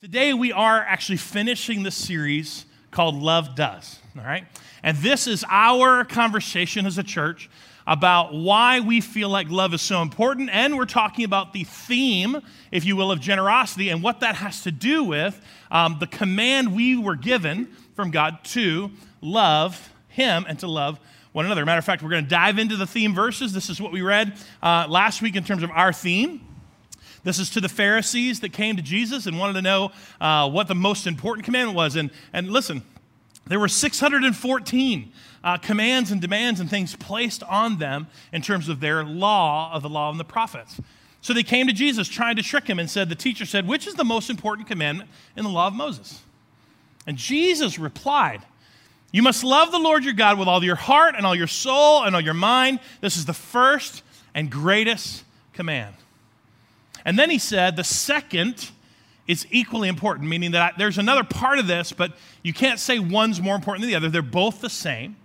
Today, we are actually finishing the series called Love Does, all right? And this is our conversation as a church about why we feel like love is so important. And we're talking about the theme, if you will, of generosity and what that has to do with um, the command we were given from God to love Him and to love one another. Matter of fact, we're going to dive into the theme verses. This is what we read uh, last week in terms of our theme. This is to the Pharisees that came to Jesus and wanted to know uh, what the most important commandment was. And, and listen, there were 614 uh, commands and demands and things placed on them in terms of their law of the law and the prophets. So they came to Jesus trying to trick him and said, The teacher said, Which is the most important commandment in the law of Moses? And Jesus replied, You must love the Lord your God with all your heart and all your soul and all your mind. This is the first and greatest command. And then he said, the second is equally important, meaning that there's another part of this, but you can't say one's more important than the other. They're both the same.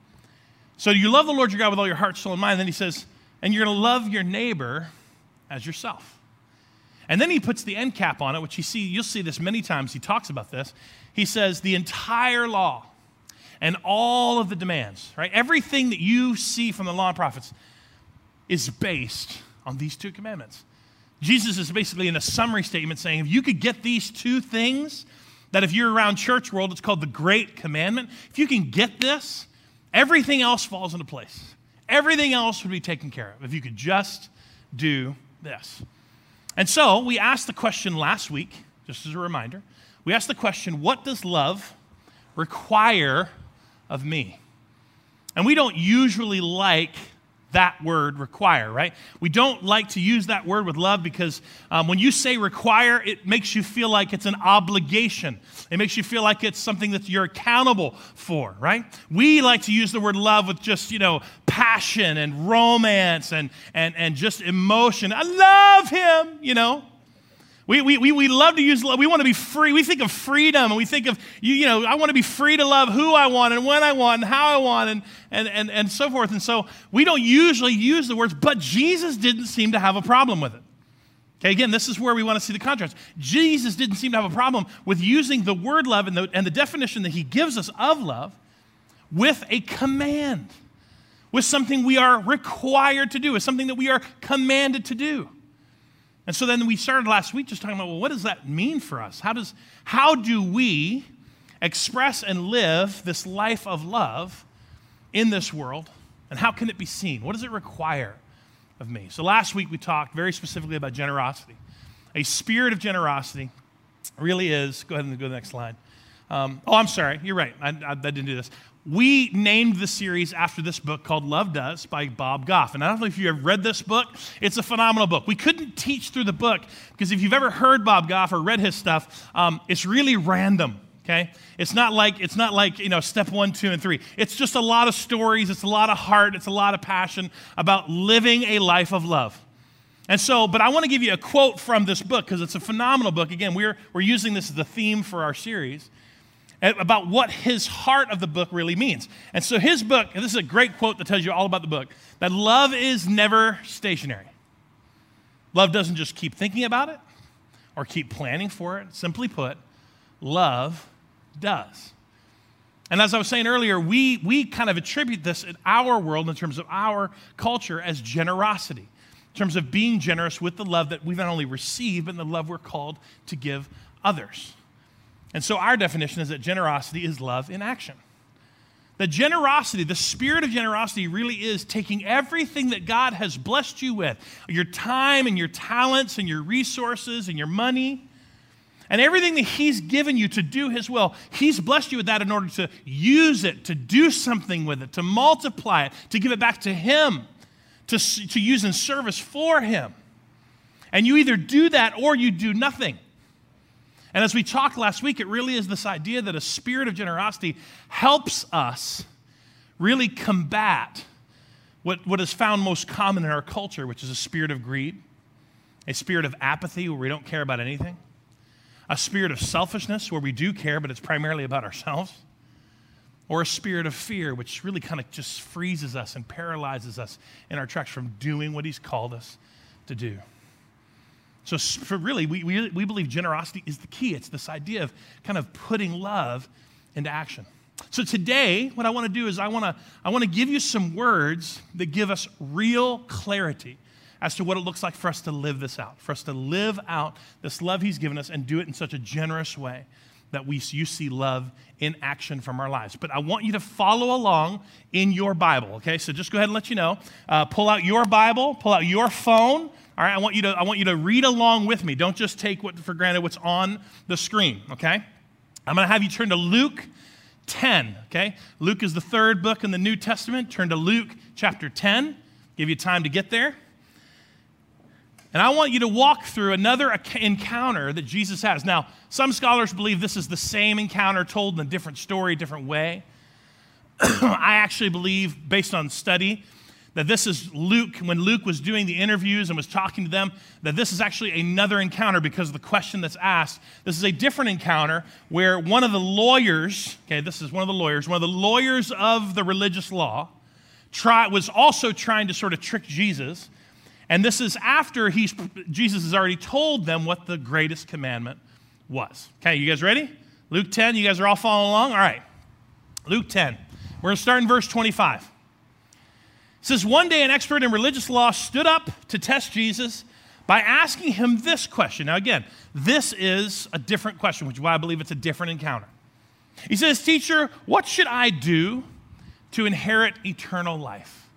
So you love the Lord your God with all your heart, soul, and mind. And then he says, and you're going to love your neighbor as yourself. And then he puts the end cap on it, which you see, you'll see this many times. He talks about this. He says, the entire law and all of the demands, right? Everything that you see from the law and prophets is based on these two commandments. Jesus is basically in a summary statement saying if you could get these two things, that if you're around church world, it's called the Great Commandment. If you can get this, everything else falls into place. Everything else would be taken care of if you could just do this. And so we asked the question last week, just as a reminder. We asked the question, what does love require of me? And we don't usually like that word require, right? We don't like to use that word with love because um, when you say require, it makes you feel like it's an obligation. It makes you feel like it's something that you're accountable for, right? We like to use the word love with just, you know, passion and romance and, and, and just emotion. I love him, you know. We, we, we, we love to use love. We want to be free. We think of freedom and we think of, you, you know, I want to be free to love who I want and when I want and how I want and, and, and, and so forth. And so we don't usually use the words, but Jesus didn't seem to have a problem with it. Okay, again, this is where we want to see the contrast. Jesus didn't seem to have a problem with using the word love and the, and the definition that he gives us of love with a command, with something we are required to do, with something that we are commanded to do. And so then we started last week just talking about, well, what does that mean for us? How, does, how do we express and live this life of love in this world? And how can it be seen? What does it require of me? So last week we talked very specifically about generosity. A spirit of generosity really is, go ahead and go to the next slide. Um, oh, I'm sorry, you're right. I, I, I didn't do this we named the series after this book called Love Does by Bob Goff. And I don't know if you have read this book, it's a phenomenal book. We couldn't teach through the book because if you've ever heard Bob Goff or read his stuff, um, it's really random. Okay, it's not like it's not like you know step one, two, and three. It's just a lot of stories. It's a lot of heart. It's a lot of passion about living a life of love. And so, but I want to give you a quote from this book because it's a phenomenal book. Again, we're we're using this as the theme for our series about what his heart of the book really means. And so his book, and this is a great quote that tells you all about the book, that love is never stationary. Love doesn't just keep thinking about it or keep planning for it. Simply put, love does. And as I was saying earlier, we, we kind of attribute this in our world, in terms of our culture, as generosity, in terms of being generous with the love that we've not only received, but the love we're called to give others. And so our definition is that generosity is love in action. The generosity, the spirit of generosity really is taking everything that God has blessed you with your time and your talents and your resources and your money and everything that He's given you to do His will. He's blessed you with that in order to use it, to do something with it, to multiply it, to give it back to Him, to, to use in service for Him. And you either do that or you do nothing. And as we talked last week, it really is this idea that a spirit of generosity helps us really combat what, what is found most common in our culture, which is a spirit of greed, a spirit of apathy where we don't care about anything, a spirit of selfishness where we do care, but it's primarily about ourselves, or a spirit of fear, which really kind of just freezes us and paralyzes us in our tracks from doing what He's called us to do. So, really, we, we, we believe generosity is the key. It's this idea of kind of putting love into action. So, today, what I want to do is I want to, I want to give you some words that give us real clarity as to what it looks like for us to live this out, for us to live out this love He's given us and do it in such a generous way that we, you see love in action from our lives. But I want you to follow along in your Bible, okay? So just go ahead and let you know. Uh, pull out your Bible, pull out your phone. All right, I want you to I want you to read along with me. Don't just take what for granted what's on the screen, okay? I'm going to have you turn to Luke 10, okay? Luke is the third book in the New Testament. Turn to Luke chapter 10. Give you time to get there. And I want you to walk through another encounter that Jesus has. Now, some scholars believe this is the same encounter told in a different story, different way. I actually believe, based on study, that this is Luke, when Luke was doing the interviews and was talking to them, that this is actually another encounter because of the question that's asked. This is a different encounter where one of the lawyers, okay, this is one of the lawyers, one of the lawyers of the religious law, try, was also trying to sort of trick Jesus and this is after he's, Jesus has already told them what the greatest commandment was. Okay, you guys ready? Luke 10, you guys are all following along? All right. Luke 10. We're going to start in verse 25. It says, One day an expert in religious law stood up to test Jesus by asking him this question. Now, again, this is a different question, which is why I believe it's a different encounter. He says, Teacher, what should I do to inherit eternal life?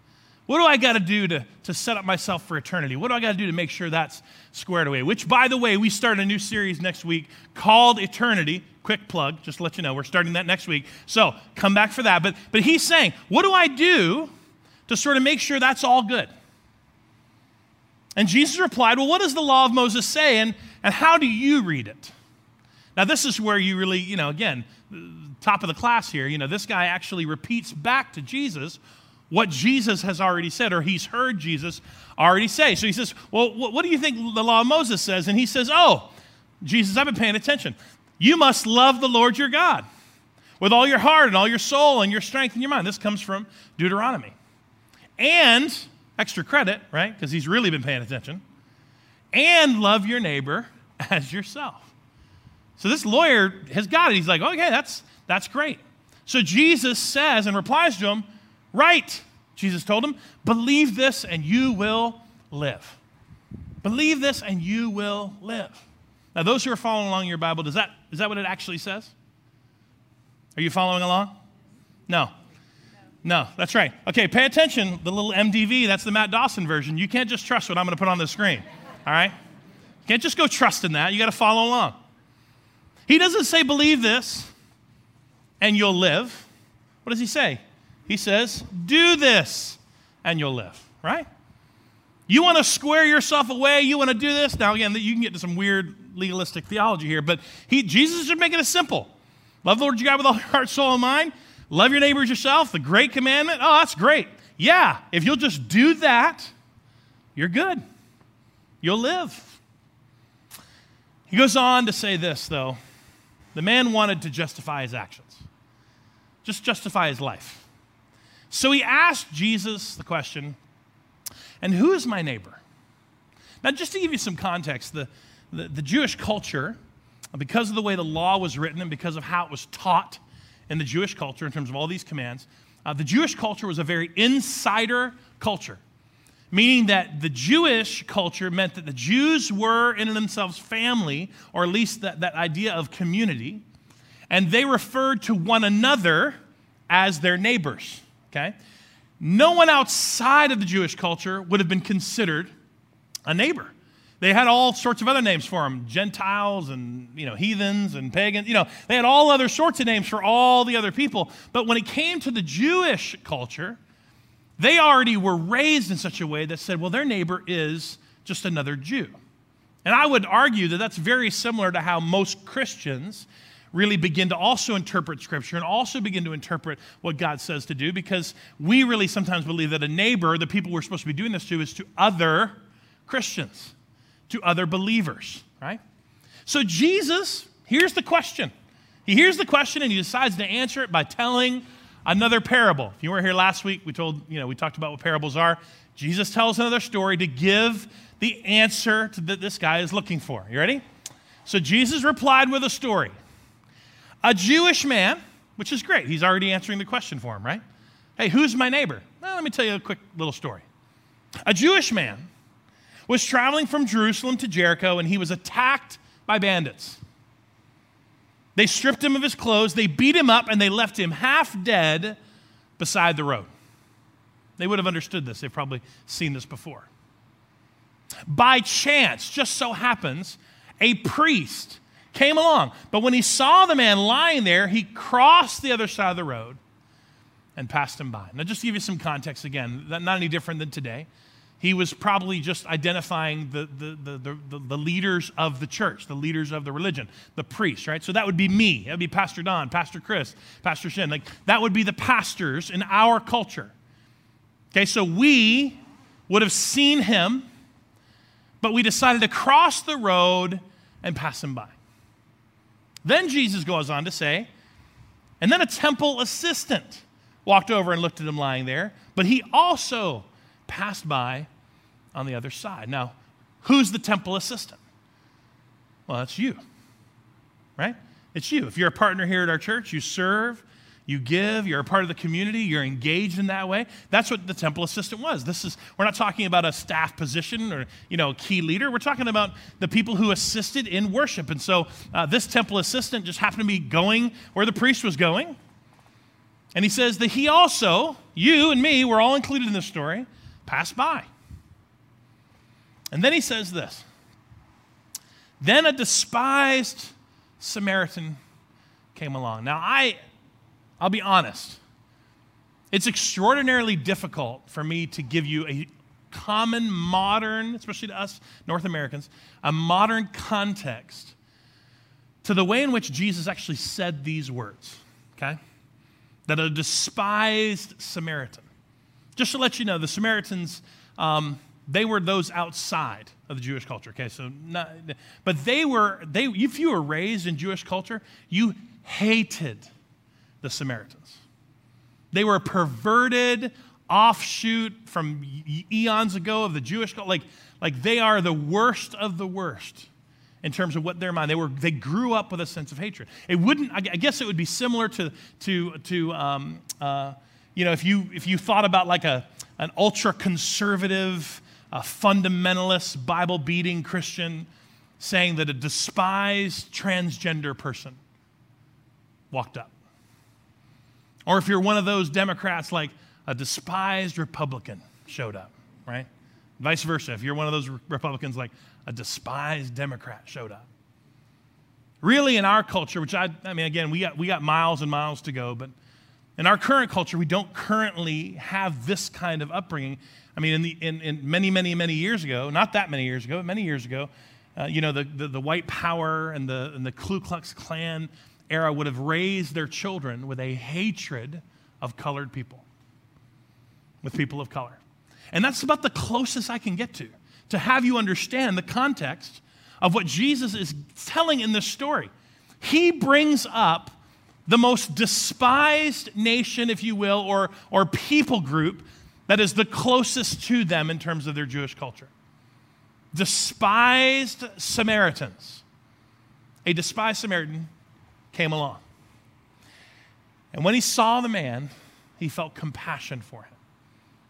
What do I got to do to, set up myself for eternity? What do I got to do to make sure that's squared away? Which, by the way, we start a new series next week called Eternity. Quick plug, just to let you know, we're starting that next week. So come back for that. But, but he's saying, what do I do to sort of make sure that's all good? And Jesus replied, Well, what does the law of Moses say, and, and how do you read it? Now, this is where you really, you know, again, top of the class here, you know, this guy actually repeats back to Jesus what Jesus has already said, or he's heard Jesus already say. So he says, Well, what do you think the law of Moses says? And he says, Oh, Jesus, I've been paying attention. You must love the Lord your God with all your heart and all your soul and your strength and your mind. This comes from Deuteronomy. And, extra credit, right? Because he's really been paying attention. And love your neighbor as yourself. So this lawyer has got it. He's like, okay, that's, that's great. So Jesus says and replies to him, Right, Jesus told him. Believe this and you will live. Believe this and you will live. Now, those who are following along in your Bible, does that, is that what it actually says? Are you following along? No. No, that's right. Okay, pay attention. The little MDV, that's the Matt Dawson version. You can't just trust what I'm going to put on the screen. All right? You can't just go trust in that. You got to follow along. He doesn't say, believe this and you'll live. What does he say? He says, Do this and you'll live, right? You want to square yourself away? You want to do this? Now, again, you can get to some weird legalistic theology here, but he, Jesus is making it simple. Love the Lord your God with all your heart, soul, and mind. Love your neighbors yourself, the great commandment. Oh, that's great. Yeah, if you'll just do that, you're good. You'll live. He goes on to say this, though. The man wanted to justify his actions, just justify his life. So he asked Jesus the question, and who is my neighbor? Now, just to give you some context, the, the, the, Jewish culture, because of the way the law was written and because of how it was taught in the Jewish culture in terms of all these commands, uh, the Jewish culture was a very insider culture, meaning that the Jewish culture meant that the Jews were in themselves family, or at least that, that idea of community, and they referred to one another as their neighbors okay? No one outside of the Jewish culture would have been considered a neighbor. They had all sorts of other names for them Gentiles and you know, heathens and pagans. You know, they had all other sorts of names for all the other people. But when it came to the Jewish culture, they already were raised in such a way that said, well, their neighbor is just another Jew. And I would argue that that's very similar to how most Christians really begin to also interpret Scripture and also begin to interpret what God says to do because we really sometimes believe that a neighbor, the people we're supposed to be doing this to, is to other Christians, to other believers, right? So Jesus, here's the question. He hears the question and he decides to answer it by telling another parable. If you weren't here last week, we told, you know, we talked about what parables are. Jesus tells another story to give the answer to that this guy is looking for. You ready? So Jesus replied with a story. A Jewish man, which is great, he's already answering the question for him, right? Hey, who's my neighbor? Well, let me tell you a quick little story. A Jewish man was traveling from Jerusalem to Jericho and he was attacked by bandits. They stripped him of his clothes, they beat him up, and they left him half dead beside the road. They would have understood this. They've probably seen this before. By chance, just so happens, a priest came along. But when he saw the man lying there, he crossed the other side of the road and passed him by. Now, just to give you some context again, not any different than today. He was probably just identifying the, the, the, the, leaders of the church, the leaders of the religion, the priests, right? So that would be me. That would be Pastor Don, Pastor Chris, Pastor Shin. Like, that would be the pastors in our culture. Okay, so we would have seen him, but we decided to cross the road and pass him by. Then Jesus goes on to say, and then a temple assistant walked over and looked at him lying there, but he also passed by on the other side. Now, who's the temple assistant? Well, that's you, right? It's you. If you're a partner here at our church, you serve, you give, you're a part of the community, you're engaged in that way. That's what the temple assistant was. This is we're not talking about a staff position or you know key leader. We're talking about the people who assisted in worship. And so uh, this temple assistant just happened to be going where the priest was going. And he says that he also, you and me, we're all included in this story, passed by. And then he says this. Then a despised Samaritan came along. Now I I'll be honest. It's extraordinarily difficult for me to give you a common, modern, especially to us North Americans, a modern context to the way in which Jesus actually said these words, okay? That a despised Samaritan. Just to let you know, the Samaritans, um, they were those outside of the Jewish culture, okay? So, not, but they were, they, if you were raised in Jewish culture, you hated the Samaritans. They were a perverted offshoot from eons ago of the Jewish culture. like like they are the worst of the worst in terms of what their mind they were they grew up with a sense of hatred it wouldn't i guess it would be similar to to to um, uh, you know if you if you thought about like a an ultra conservative a fundamentalist bible beating christian saying that a despised transgender person walked up or if you're one of those Democrats, like a despised Republican showed up, right? Vice versa. If you're one of those Republicans, like a despised Democrat showed up. Really, in our culture, which I, I mean, again, we got, we got miles and miles to go, but in our current culture, we don't currently have this kind of upbringing. I mean, in, the, in, in many, many, many years ago, not that many years ago, but many years ago, uh, you know, the, the, the, white power and the, and the Ku Klux Klan era would have raised their children with a hatred of colored people, with people of color. And that's about the closest I can get to, to have you understand the context of what Jesus is telling in this story. He brings up the most despised nation, if you will, or, or people group that is the closest to them in terms of their Jewish culture. Despised Samaritans. A despised Samaritan came along. And when he saw the man, he felt compassion for him.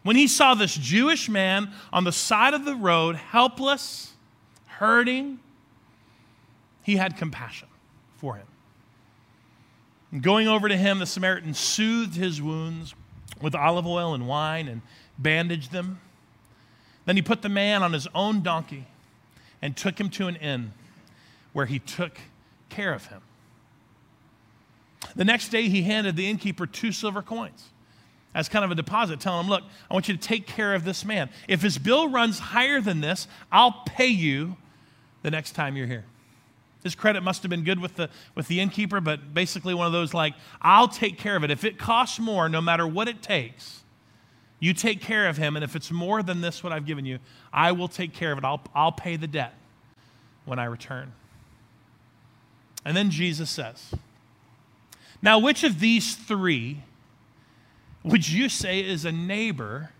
When he saw this Jewish man on the side of the road, helpless, hurting, he had compassion for him. And going over to him, the Samaritan soothed his wounds with olive oil and wine and bandaged them. Then he put the man on his own donkey and took him to an inn where he took care of him. The next day, he handed the innkeeper two silver coins as kind of a deposit, telling him, Look, I want you to take care of this man. If his bill runs higher than this, I'll pay you the next time you're here. His credit must have been good with the, with the innkeeper, but basically one of those like, I'll take care of it. If it costs more, no matter what it takes, you take care of him. And if it's more than this, what I've given you, I will take care of it. I'll, I'll pay the debt when I return. And then Jesus says, now, which of these three would you say is a neighbor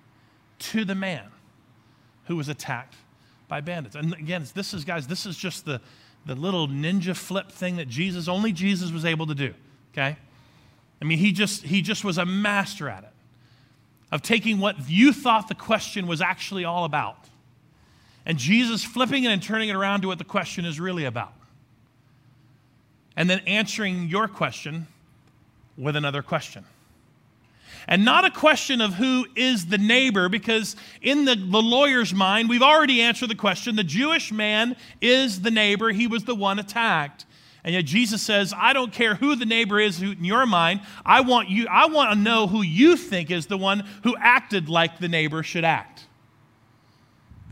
to the man? who was attacked by bandits. And again, this is, guys, this is just the, the little ninja flip thing that Jesus, only Jesus was able to do, okay? I mean, he just, he just was a master at it, of taking what you thought the question was actually all about, and Jesus flipping it and turning it around to what the question is really about. And then answering your question with another question. And not a question of who is the neighbor, because in the, the lawyer's mind, we've already answered the question. The Jewish man is the neighbor, he was the one attacked. And yet Jesus says, I don't care who the neighbor is in your mind. I want you, I want to know who you think is the one who acted like the neighbor should act.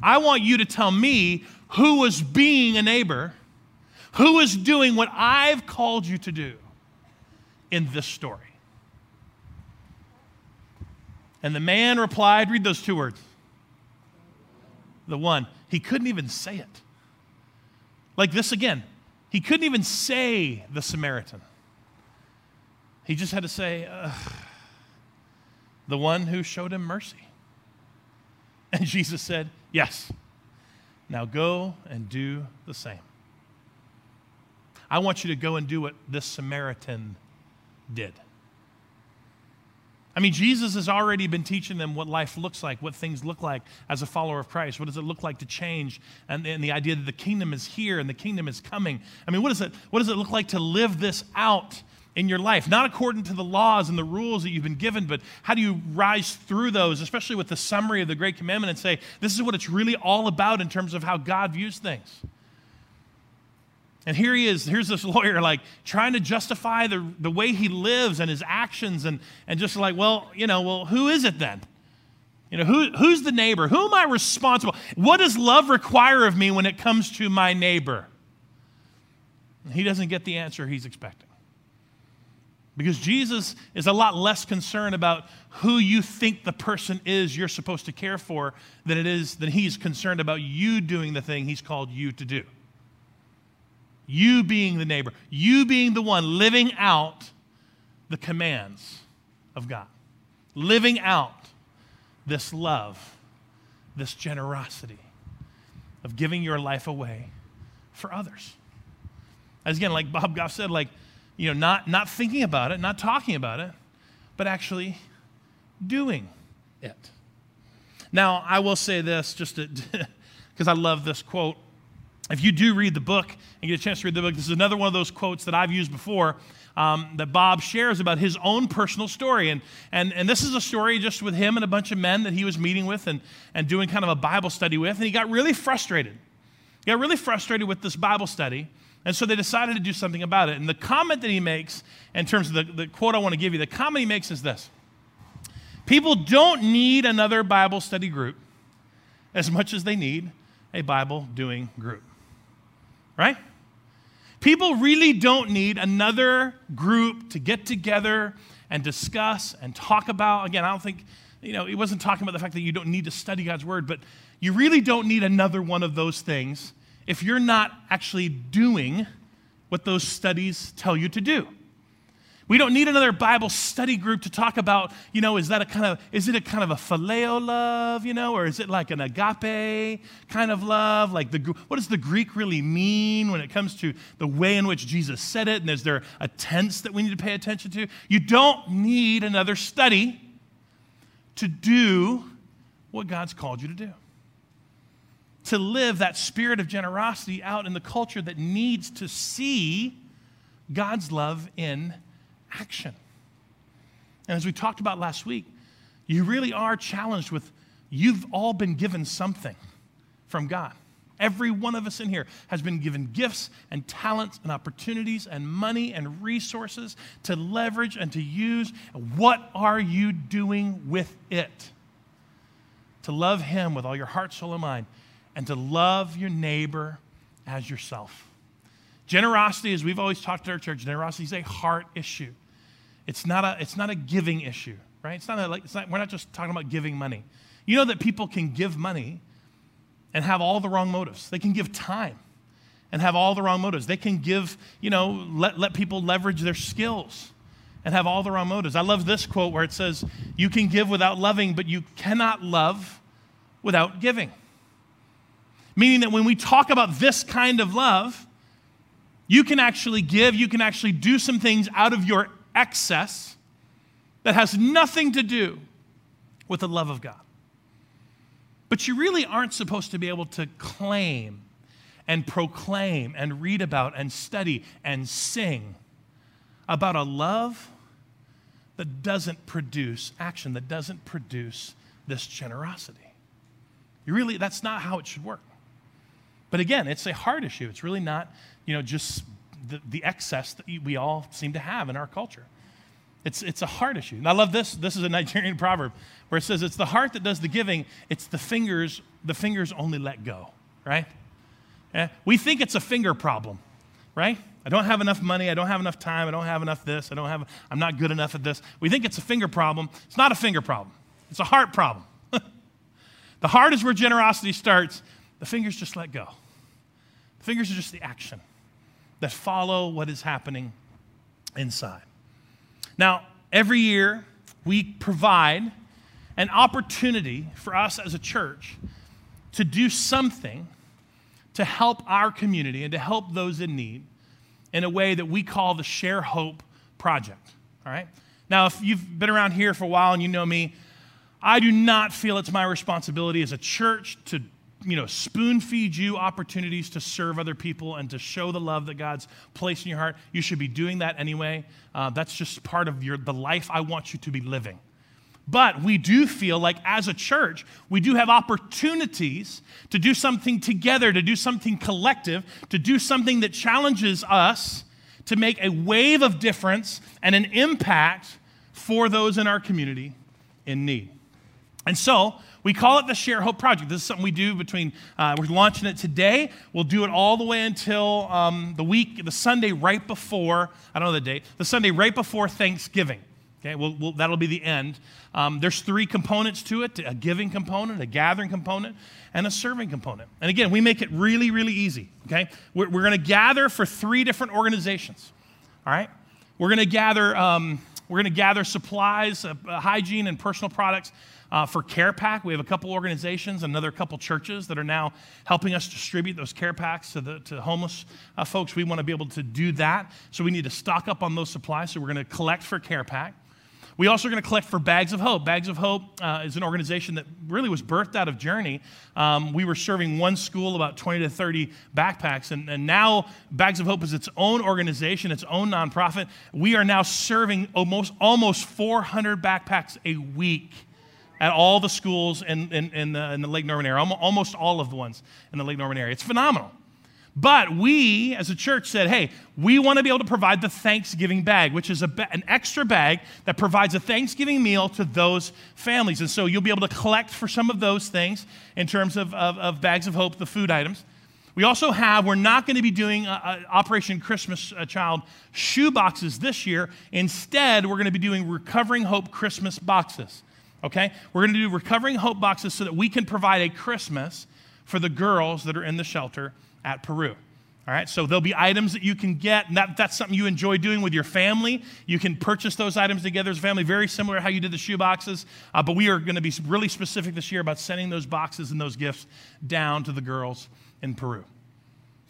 I want you to tell me who was being a neighbor, who is doing what I've called you to do in this story. And the man replied, read those two words. The one. He couldn't even say it. Like this again. He couldn't even say the Samaritan. He just had to say, the one who showed him mercy. And Jesus said, Yes. Now go and do the same. I want you to go and do what this Samaritan did. I mean, Jesus has already been teaching them what life looks like, what things look like as a follower of Christ. What does it look like to change? And, and the idea that the kingdom is here and the kingdom is coming. I mean, what, is it, what does it look like to live this out in your life? Not according to the laws and the rules that you've been given, but how do you rise through those, especially with the summary of the Great Commandment, and say, this is what it's really all about in terms of how God views things? And here he is, here's this lawyer, like trying to justify the, the way he lives and his actions, and, and just like, well, you know, well, who is it then? You know, who, who's the neighbor? Who am I responsible? What does love require of me when it comes to my neighbor? He doesn't get the answer he's expecting. Because Jesus is a lot less concerned about who you think the person is you're supposed to care for than it is than he's concerned about you doing the thing he's called you to do. You being the neighbor, you being the one living out the commands of God, living out this love, this generosity of giving your life away for others. As again, like Bob Goff said, like, you know, not, not thinking about it, not talking about it, but actually doing it. Now, I will say this just because I love this quote if you do read the book and get a chance to read the book, this is another one of those quotes that I've used before um, that Bob shares about his own personal story. And, and, and this is a story just with him and a bunch of men that he was meeting with and, and doing kind of a Bible study with. And he got really frustrated. He got really frustrated with this Bible study. And so they decided to do something about it. And the comment that he makes, in terms of the, the quote I want to give you, the comment he makes is this People don't need another Bible study group as much as they need a Bible doing group right? People really don't need another group to get together and discuss and talk about. Again, I don't think, you know, he wasn't talking about the fact that you don't need to study God's word, but you really don't need another one of those things if you're not actually doing what those studies tell you to do. We don't need another Bible study group to talk about, you know, is that a kind of, is it a kind of a phileo love, you know, or is it like an agape kind of love? Like, the, what does the Greek really mean when it comes to the way in which Jesus said it? And is there a tense that we need to pay attention to? You don't need another study to do what God's called you to do. To live that spirit of generosity out in the culture that needs to see God's love in action. And as we talked about last week, you really are challenged with you've all been given something from God. Every one of us in here has been given gifts and talents and opportunities and money and resources to leverage and to use. What are you doing with it? To love Him with all your heart, soul, and mind, and to love your neighbor as yourself. Generosity, as we've always talked to our church, generosity is a heart issue. It's not a, it's not a giving issue, right? It's not a, like, it's not, we're not just talking about giving money. You know that people can give money and have all the wrong motives. They can give time and have all the wrong motives. They can give, you know, let, let people leverage their skills and have all the wrong motives. I love this quote where it says, You can give without loving, but you cannot love without giving. Meaning that when we talk about this kind of love, you can actually give, you can actually do some things out of your excess that has nothing to do with the love of God. But you really aren't supposed to be able to claim and proclaim and read about and study and sing about a love that doesn't produce action, that doesn't produce this generosity. You really, that's not how it should work. But again, it's a hard issue. It's really not, you know, just the, the excess that we all seem to have in our culture. It's, it's a heart issue. And I love this. This is a Nigerian proverb where it says, it's the heart that does the giving, it's the fingers, the fingers only let go, right? Yeah? We think it's a finger problem, right? I don't have enough money, I don't have enough time, I don't have enough this, I don't have, I'm not good enough at this. We think it's a finger problem. It's not a finger problem, it's a heart problem. the heart is where generosity starts, the fingers just let go. The fingers are just the action that follow what is happening inside. Now, every year we provide an opportunity for us as a church to do something to help our community and to help those in need in a way that we call the Share Hope Project. All right? Now, if you've been around here for a while and you know me, I do not feel it's my responsibility as a church to you know, spoon feed you opportunities to serve other people and to show the love that God's placed in your heart. You should be doing that anyway. Uh, that's just part of your, the life I want you to be living. But we do feel like as a church, we do have opportunities to do something together, to do something collective, to do something that challenges us to make a wave of difference and an impact for those in our community in need. And so, we call it the Share Hope Project. This is something we do between, uh, we're launching it today. We'll do it all the way until um, the week, the Sunday right before, I don't know the date, the Sunday right before Thanksgiving. Okay, we'll, we'll, that'll be the end. Um, there's three components to it a giving component, a gathering component, and a serving component. And again, we make it really, really easy. Okay, we're, we're going to gather for three different organizations. All right, we're going to gather. Um, we're going to gather supplies, uh, hygiene, and personal products uh, for Care Pack, we have a couple organizations, another couple churches that are now helping us distribute those care packs to the to homeless uh, folks. We want to be able to do that, so we need to stock up on those supplies. So we're going to collect for Care Pack. We also are going to collect for Bags of Hope. Bags of Hope uh, is an organization that really was birthed out of Journey. Um, we were serving one school about 20 to 30 backpacks, and, and now Bags of Hope is its own organization, its own nonprofit. We are now serving almost, almost 400 backpacks a week at all the schools in, in, in, the, in the Lake Norman area, almost all of the ones in the Lake Norman area. It's phenomenal. But we, as a church, said, hey, we want to be able to provide the Thanksgiving bag, which is ba- an extra bag that provides a Thanksgiving meal to those families. And so you'll be able to collect for some of those things in terms of, of, of bags of hope, the food items. We also have, we're not going to be doing a, a Operation Christmas uh, Child shoe boxes this year. Instead, we're going to be doing Recovering Hope Christmas boxes okay? We're going to do recovering hope boxes so that we can provide a Christmas for the girls that are in the shelter at Peru. All right, so there'll be items that you can get, and that, that's something you enjoy doing with your family. You can purchase those items together as a family, very similar to how you did the shoe boxes. Uh, but we are going to be really specific this year about sending those boxes and those gifts down to the girls in Peru.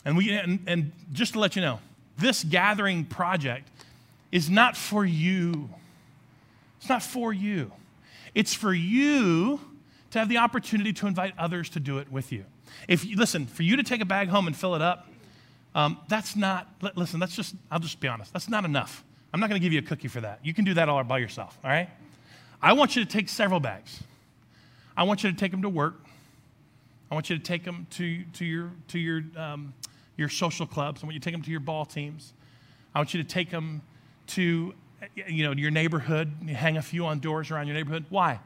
And, we, and, and just to let you know, this gathering project is not for you. It's not for you. It's for you to have the opportunity to invite others to do it with you. If you, listen, for you to take a bag home and fill it up, um, that's not, listen, that's just, I'll just be honest, that's not enough. I'm not going to give you a cookie for that. You can do that all by yourself, all right? I want you to take several bags. I want you to take them to work. I want you to take them to, to, your, to your, um, your social clubs. I want you to take them to your ball teams. I want you to take them to you know, your neighborhood, hang a few on doors around your neighborhood. Why?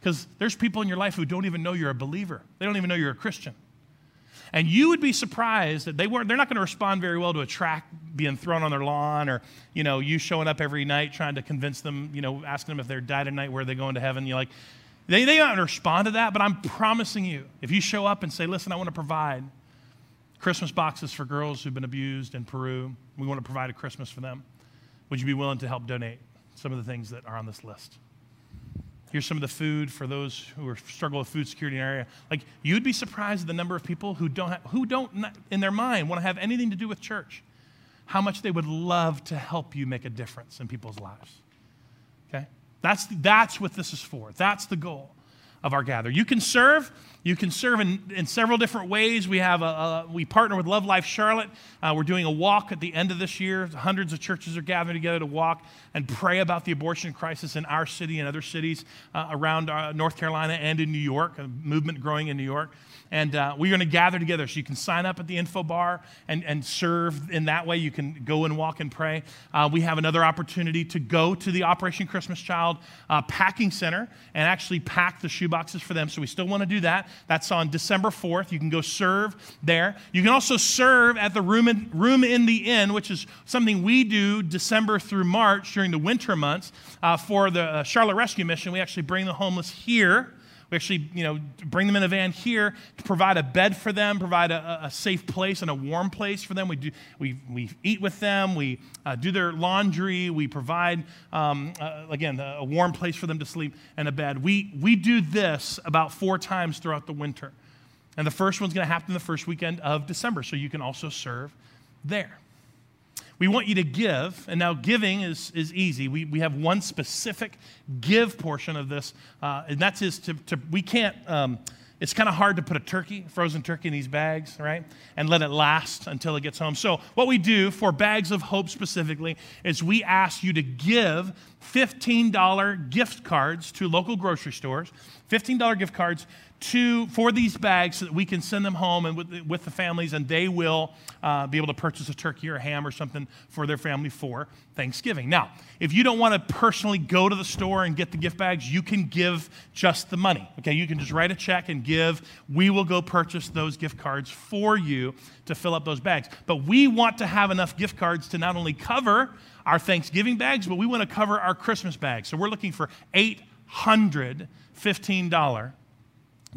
Because there's people in your life who don't even know you're a believer. They don't even know you're a Christian. And you would be surprised that they weren't, they're not going to respond very well to a track being thrown on their lawn or, you know, you showing up every night trying to convince them, you know, asking them if they're died tonight, where are they going to heaven. You're like, they, they don't respond to that, but I'm promising you, if you show up and say, listen, I want to provide Christmas boxes for girls who've been abused in Peru, we want to provide a Christmas for them. Would you be willing to help donate some of the things that are on this list? Here's some of the food for those who are struggle with food security in our area. Like you'd be surprised at the number of people who don't have, who don't in their mind want to have anything to do with church. How much they would love to help you make a difference in people's lives. Okay? That's, that's what this is for. That's the goal of our gather. You can serve. You can serve in, in several different ways. We have a, a we partner with Love Life Charlotte. Uh, we're doing a walk at the end of this year. Hundreds of churches are gathering together to walk and pray about the abortion crisis in our city and other cities uh, around uh, North Carolina and in New York. A movement growing in New York. And uh, we're going to gather together. So you can sign up at the info bar and, and serve in that way. You can go and walk and pray. Uh, we have another opportunity to go to the Operation Christmas Child uh, packing center and actually pack the shoeboxes for them. So we still want to do that. That's on December 4th. You can go serve there. You can also serve at the room in, room in the inn, which is something we do December through March during the winter months uh, for the uh, Charlotte Rescue Mission. We actually bring the homeless here we actually, you know, bring them in a van here to provide a bed for them, provide a, a safe place and a warm place for them. We, do, we, we eat with them, we uh, do their laundry, we provide, um, uh, again, a warm place for them to sleep and a bed. We, we do this about four times throughout the winter. And the first one's going to happen the first weekend of December, so you can also serve there. We want you to give, and now giving is, is easy. We, we have one specific give portion of this, uh, and that's is to, to we can't, um, it's kind of hard to put a turkey, frozen turkey in these bags, right? And let it last until it gets home. So, what we do for Bags of Hope specifically is we ask you to give $15 gift cards to local grocery stores, $15 gift cards to, for these bags so that we can send them home and with, with the families, and they will uh, be able to purchase a turkey or a ham or something for their family for Thanksgiving. Now, if you don't want to personally go to the store and get the gift bags, you can give just the money. Okay, you can just write a check and give. We will go purchase those gift cards for you to fill up those bags. But we want to have enough gift cards to not only cover our Thanksgiving bags, but we want to cover our Christmas bags. So we're looking for $815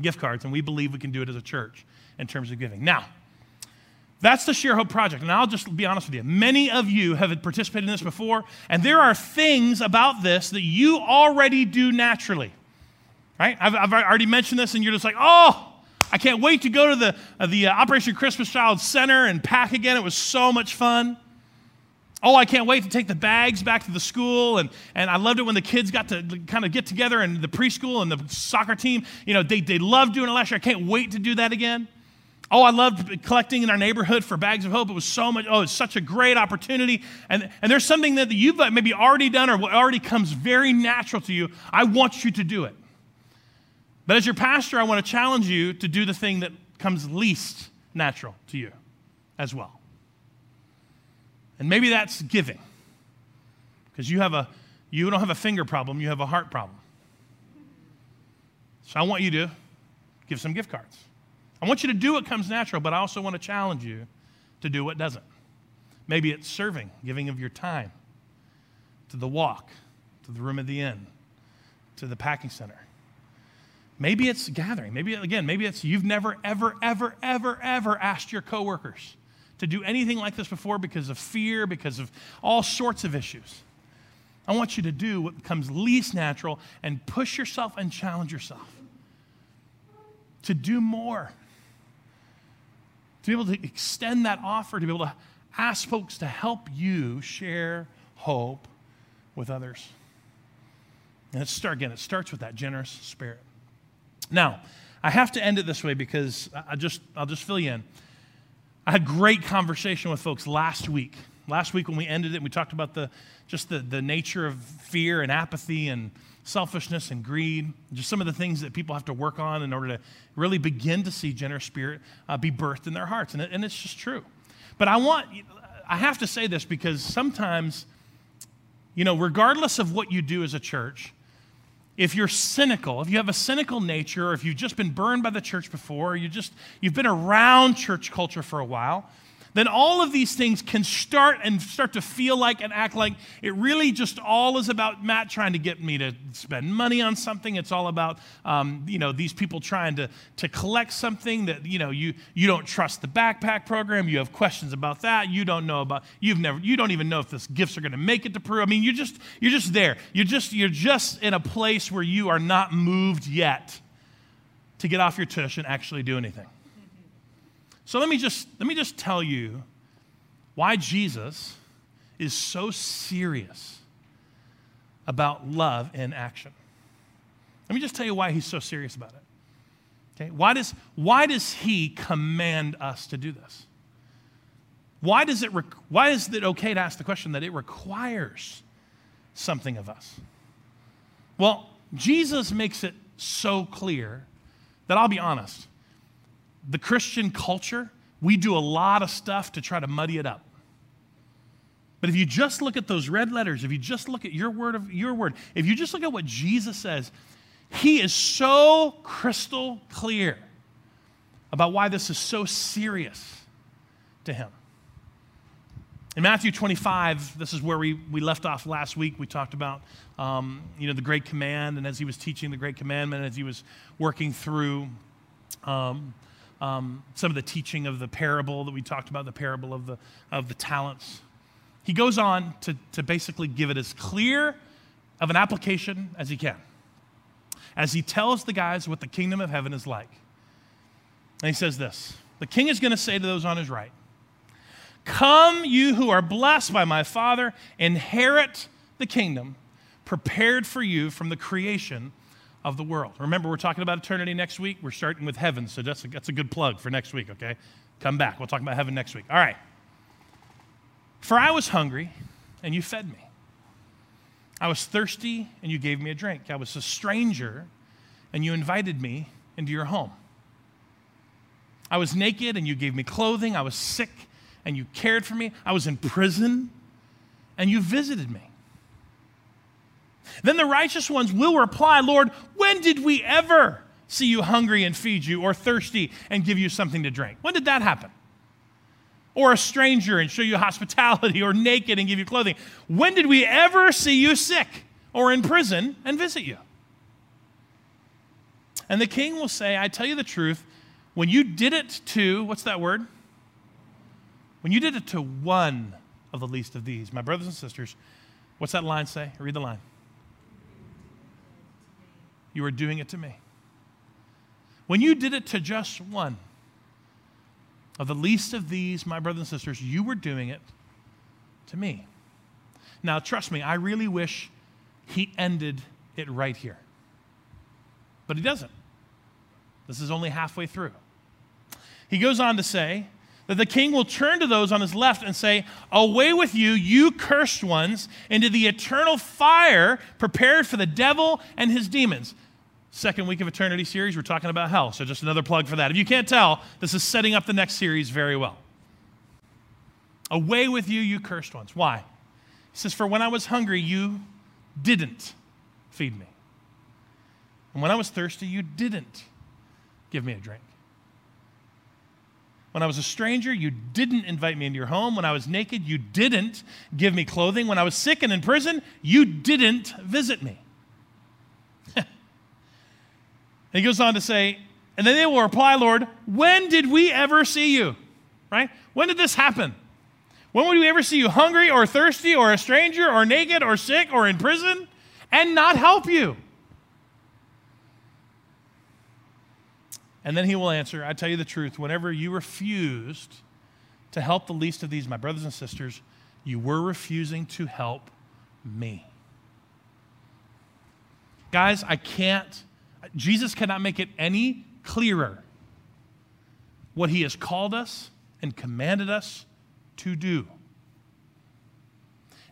gift cards, and we believe we can do it as a church in terms of giving. Now, that's the Share Hope Project. And I'll just be honest with you. Many of you have participated in this before, and there are things about this that you already do naturally. Right? I've, I've already mentioned this, and you're just like, oh, I can't wait to go to the, uh, the uh, Operation Christmas Child Center and pack again. It was so much fun. Oh, I can't wait to take the bags back to the school. And, and I loved it when the kids got to kind of get together and the preschool and the soccer team. You know, they, they loved doing it last year. I can't wait to do that again. Oh, I loved collecting in our neighborhood for Bags of Hope. It was so much, oh, it's such a great opportunity. And, and there's something that you've maybe already done or what already comes very natural to you. I want you to do it. But as your pastor, I want to challenge you to do the thing that comes least natural to you as well. And maybe that's giving. Because you have a you don't have a finger problem, you have a heart problem. So I want you to give some gift cards. I want you to do what comes natural, but I also want to challenge you to do what doesn't. Maybe it's serving, giving of your time to the walk, to the room at the inn, to the packing center. Maybe it's gathering. Maybe, again, maybe it's you've never, ever, ever, ever, ever asked your coworkers to do anything like this before because of fear, because of all sorts of issues. I want you to do what comes least natural and push yourself and challenge yourself to do more. To be able to extend that offer, to be able to ask folks to help you share hope with others. And it start again, it starts with that generous spirit. Now, I have to end it this way because I just I'll just fill you in. I had great conversation with folks last week. Last week when we ended it, we talked about the just the, the nature of fear and apathy and selfishness and greed, just some of the things that people have to work on in order to really begin to see generous spirit uh, be birthed in their hearts. And, it, and it's just true. But I want, I have to say this because sometimes, you know, regardless of what you do as a church, if you're cynical, if you have a cynical nature, or if you've just been burned by the church before, or you just you've been around church culture for a while, then all of these things can start and start to feel like and act like it really just all is about Matt trying to get me to spend money on something. It's all about, um, you know, these people trying to, to collect something that, you know, you, you don't trust the backpack program. You have questions about that. You don't know about, you've never, you don't even know if this gifts are going to make it to Peru. I mean, you're just, you're just there. You're just, you're just in a place where you are not moved yet to get off your tush and actually do anything. So let me just let me just tell you why Jesus is so serious about love in action. Let me just tell you why he's so serious about it. Okay? Why does, why does he command us to do this? Why, does it, why is it okay to ask the question that it requires something of us? Well, Jesus makes it so clear that I'll be honest the Christian culture, we do a lot of stuff to try to muddy it up. But if you just look at those red letters, if you just look at your word of your word, if you just look at what Jesus says, he is so crystal clear about why this is so serious to him. In Matthew 25, this is where we, we left off last week. We talked about, um, you know, the Great Command, and as he was teaching the Great Commandment, as he was working through um, um, some of the teaching of the parable that we talked about, the parable of the, of the talents. He goes on to, to basically give it as clear of an application as he can, as he tells the guys what the kingdom of heaven is like. And he says this The king is going to say to those on his right, Come, you who are blessed by my Father, inherit the kingdom prepared for you from the creation of the world. Remember, we're talking about eternity next week. We're starting with heaven, so that's a, that's a good plug for next week, okay? Come back. We'll talk about heaven next week. All right. For I was hungry, and you fed me. I was thirsty, and you gave me a drink. I was a stranger, and you invited me into your home. I was naked, and you gave me clothing. I was sick, and you cared for me. I was in prison, and you visited me. Then the righteous ones will reply, Lord, when did we ever see you hungry and feed you, or thirsty and give you something to drink? When did that happen? Or a stranger and show you hospitality, or naked and give you clothing? When did we ever see you sick or in prison and visit you? And the king will say, I tell you the truth, when you did it to, what's that word? When you did it to one of the least of these, my brothers and sisters, what's that line say? Read the line. You are doing it to me. When you did it to just one of the least of these, my brothers and sisters, you were doing it to me. Now, trust me, I really wish he ended it right here. But he doesn't. This is only halfway through. He goes on to say, that the king will turn to those on his left and say, Away with you, you cursed ones, into the eternal fire prepared for the devil and his demons. Second week of Eternity series, we're talking about hell. So just another plug for that. If you can't tell, this is setting up the next series very well. Away with you, you cursed ones. Why? He says, For when I was hungry, you didn't feed me. And when I was thirsty, you didn't give me a drink. When I was a stranger, you didn't invite me into your home. When I was naked, you didn't give me clothing. When I was sick and in prison, you didn't visit me. he goes on to say, and then they will reply, Lord, when did we ever see you? Right? When did this happen? When would we ever see you hungry or thirsty or a stranger or naked or sick or in prison and not help you? And then he will answer, I tell you the truth, whenever you refused to help the least of these, my brothers and sisters, you were refusing to help me. Guys, I can't, Jesus cannot make it any clearer what he has called us and commanded us to do.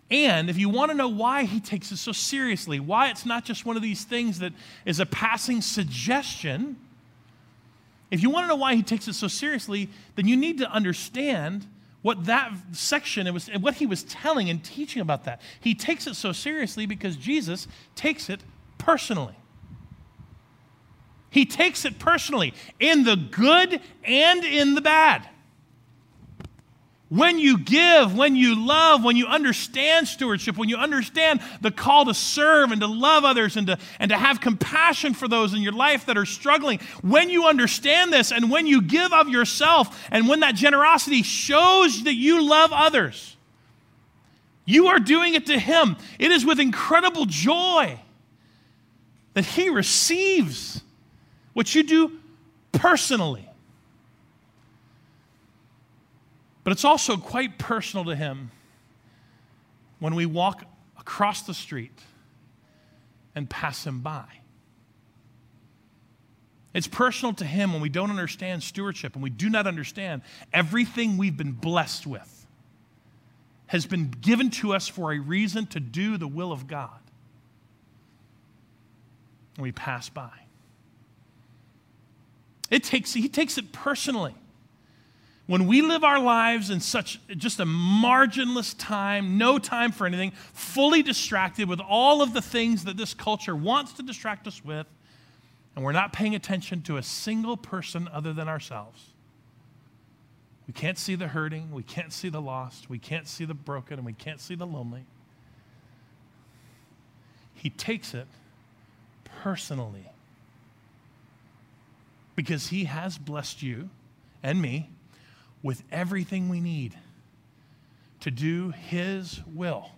And if you want to know why he takes it so seriously, why it's not just one of these things that is a passing suggestion, if you want to know why he takes it so seriously, then you need to understand what that section was what he was telling and teaching about that. He takes it so seriously because Jesus takes it personally. He takes it personally in the good and in the bad. When you give, when you love, when you understand stewardship, when you understand the call to serve and to love others and to, and to have compassion for those in your life that are struggling, when you understand this and when you give of yourself and when that generosity shows that you love others, you are doing it to Him. It is with incredible joy that He receives what you do personally. But it's also quite personal to Him when we walk across the street and pass Him by. It's personal to Him when we don't understand stewardship and we do not understand everything we've been blessed with has been given to us for a reason to do the will of God. And we pass by. It takes, he takes it personally. When we live our lives in such just a marginless time, no time for anything, fully distracted with all of the things that this culture wants to distract us with, and we're not paying attention to a single person other than ourselves, we can't see the hurting. We can't see the lost. We can't see the broken. And we can't see the lonely. He takes it personally because He has blessed you and me with everything we need to do His will.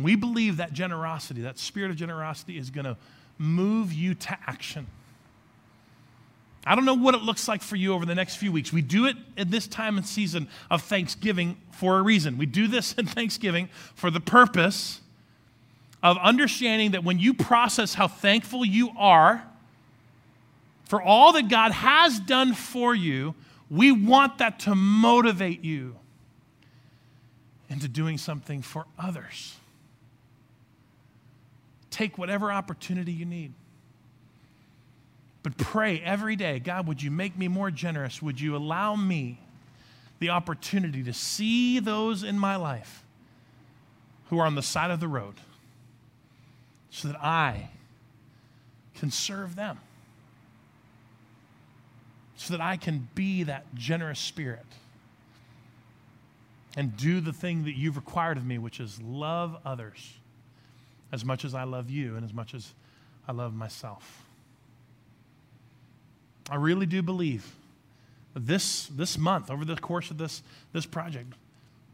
We believe that generosity, that spirit of generosity, is going to move you to action. I don't know what it looks like for you over the next few weeks. We do it at this time and season of Thanksgiving for a reason. We do this in Thanksgiving for the purpose of understanding that when you process how thankful you are for all that God has done for you, we want that to motivate you into doing something for others. Take whatever opportunity you need. But pray every day God, would you make me more generous? Would you allow me the opportunity to see those in my life who are on the side of the road so that I can serve them? So that I can be that generous spirit and do the thing that you've required of me, which is love others as much as I love you and as much as I love myself. I really do believe this, this month, over the course of this, this project,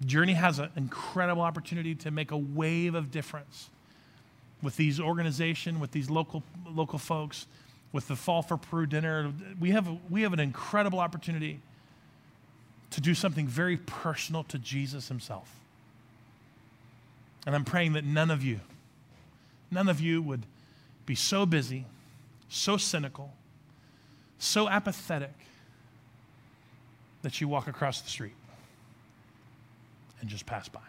Journey has an incredible opportunity to make a wave of difference with these organization, with these local, local folks, with the Fall for Peru dinner. We have, we have an incredible opportunity to do something very personal to Jesus himself. And I'm praying that none of you, none of you would be so busy, so cynical, so apathetic that you walk across the street and just pass by.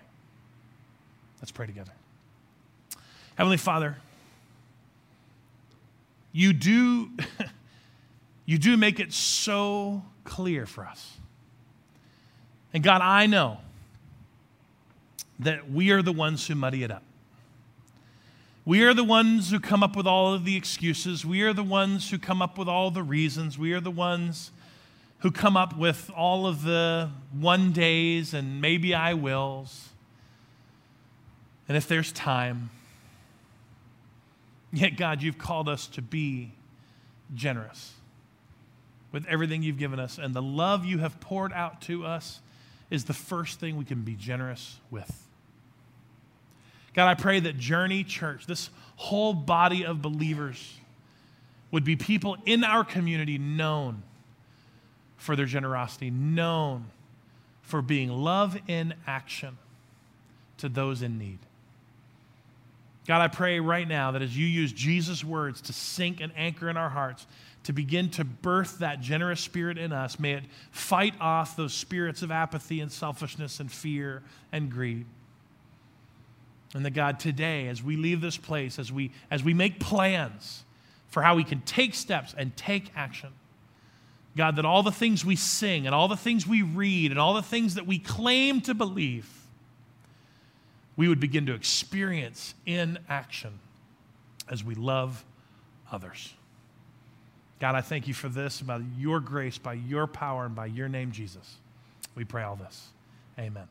Let's pray together. Heavenly Father, you do, you do make it so clear for us. And God, I know that we are the ones who muddy it up. We are the ones who come up with all of the excuses. We are the ones who come up with all the reasons. We are the ones who come up with all of the one days and maybe I wills. And if there's time. Yet, God, you've called us to be generous with everything you've given us. And the love you have poured out to us is the first thing we can be generous with. God, I pray that Journey Church, this whole body of believers, would be people in our community known for their generosity, known for being love in action to those in need. God, I pray right now that as you use Jesus' words to sink and anchor in our hearts, to begin to birth that generous spirit in us, may it fight off those spirits of apathy and selfishness and fear and greed. And that God, today, as we leave this place, as we, as we make plans for how we can take steps and take action, God, that all the things we sing and all the things we read and all the things that we claim to believe, we would begin to experience in action as we love others. God, I thank you for this, by your grace, by your power, and by your name, Jesus. We pray all this. Amen.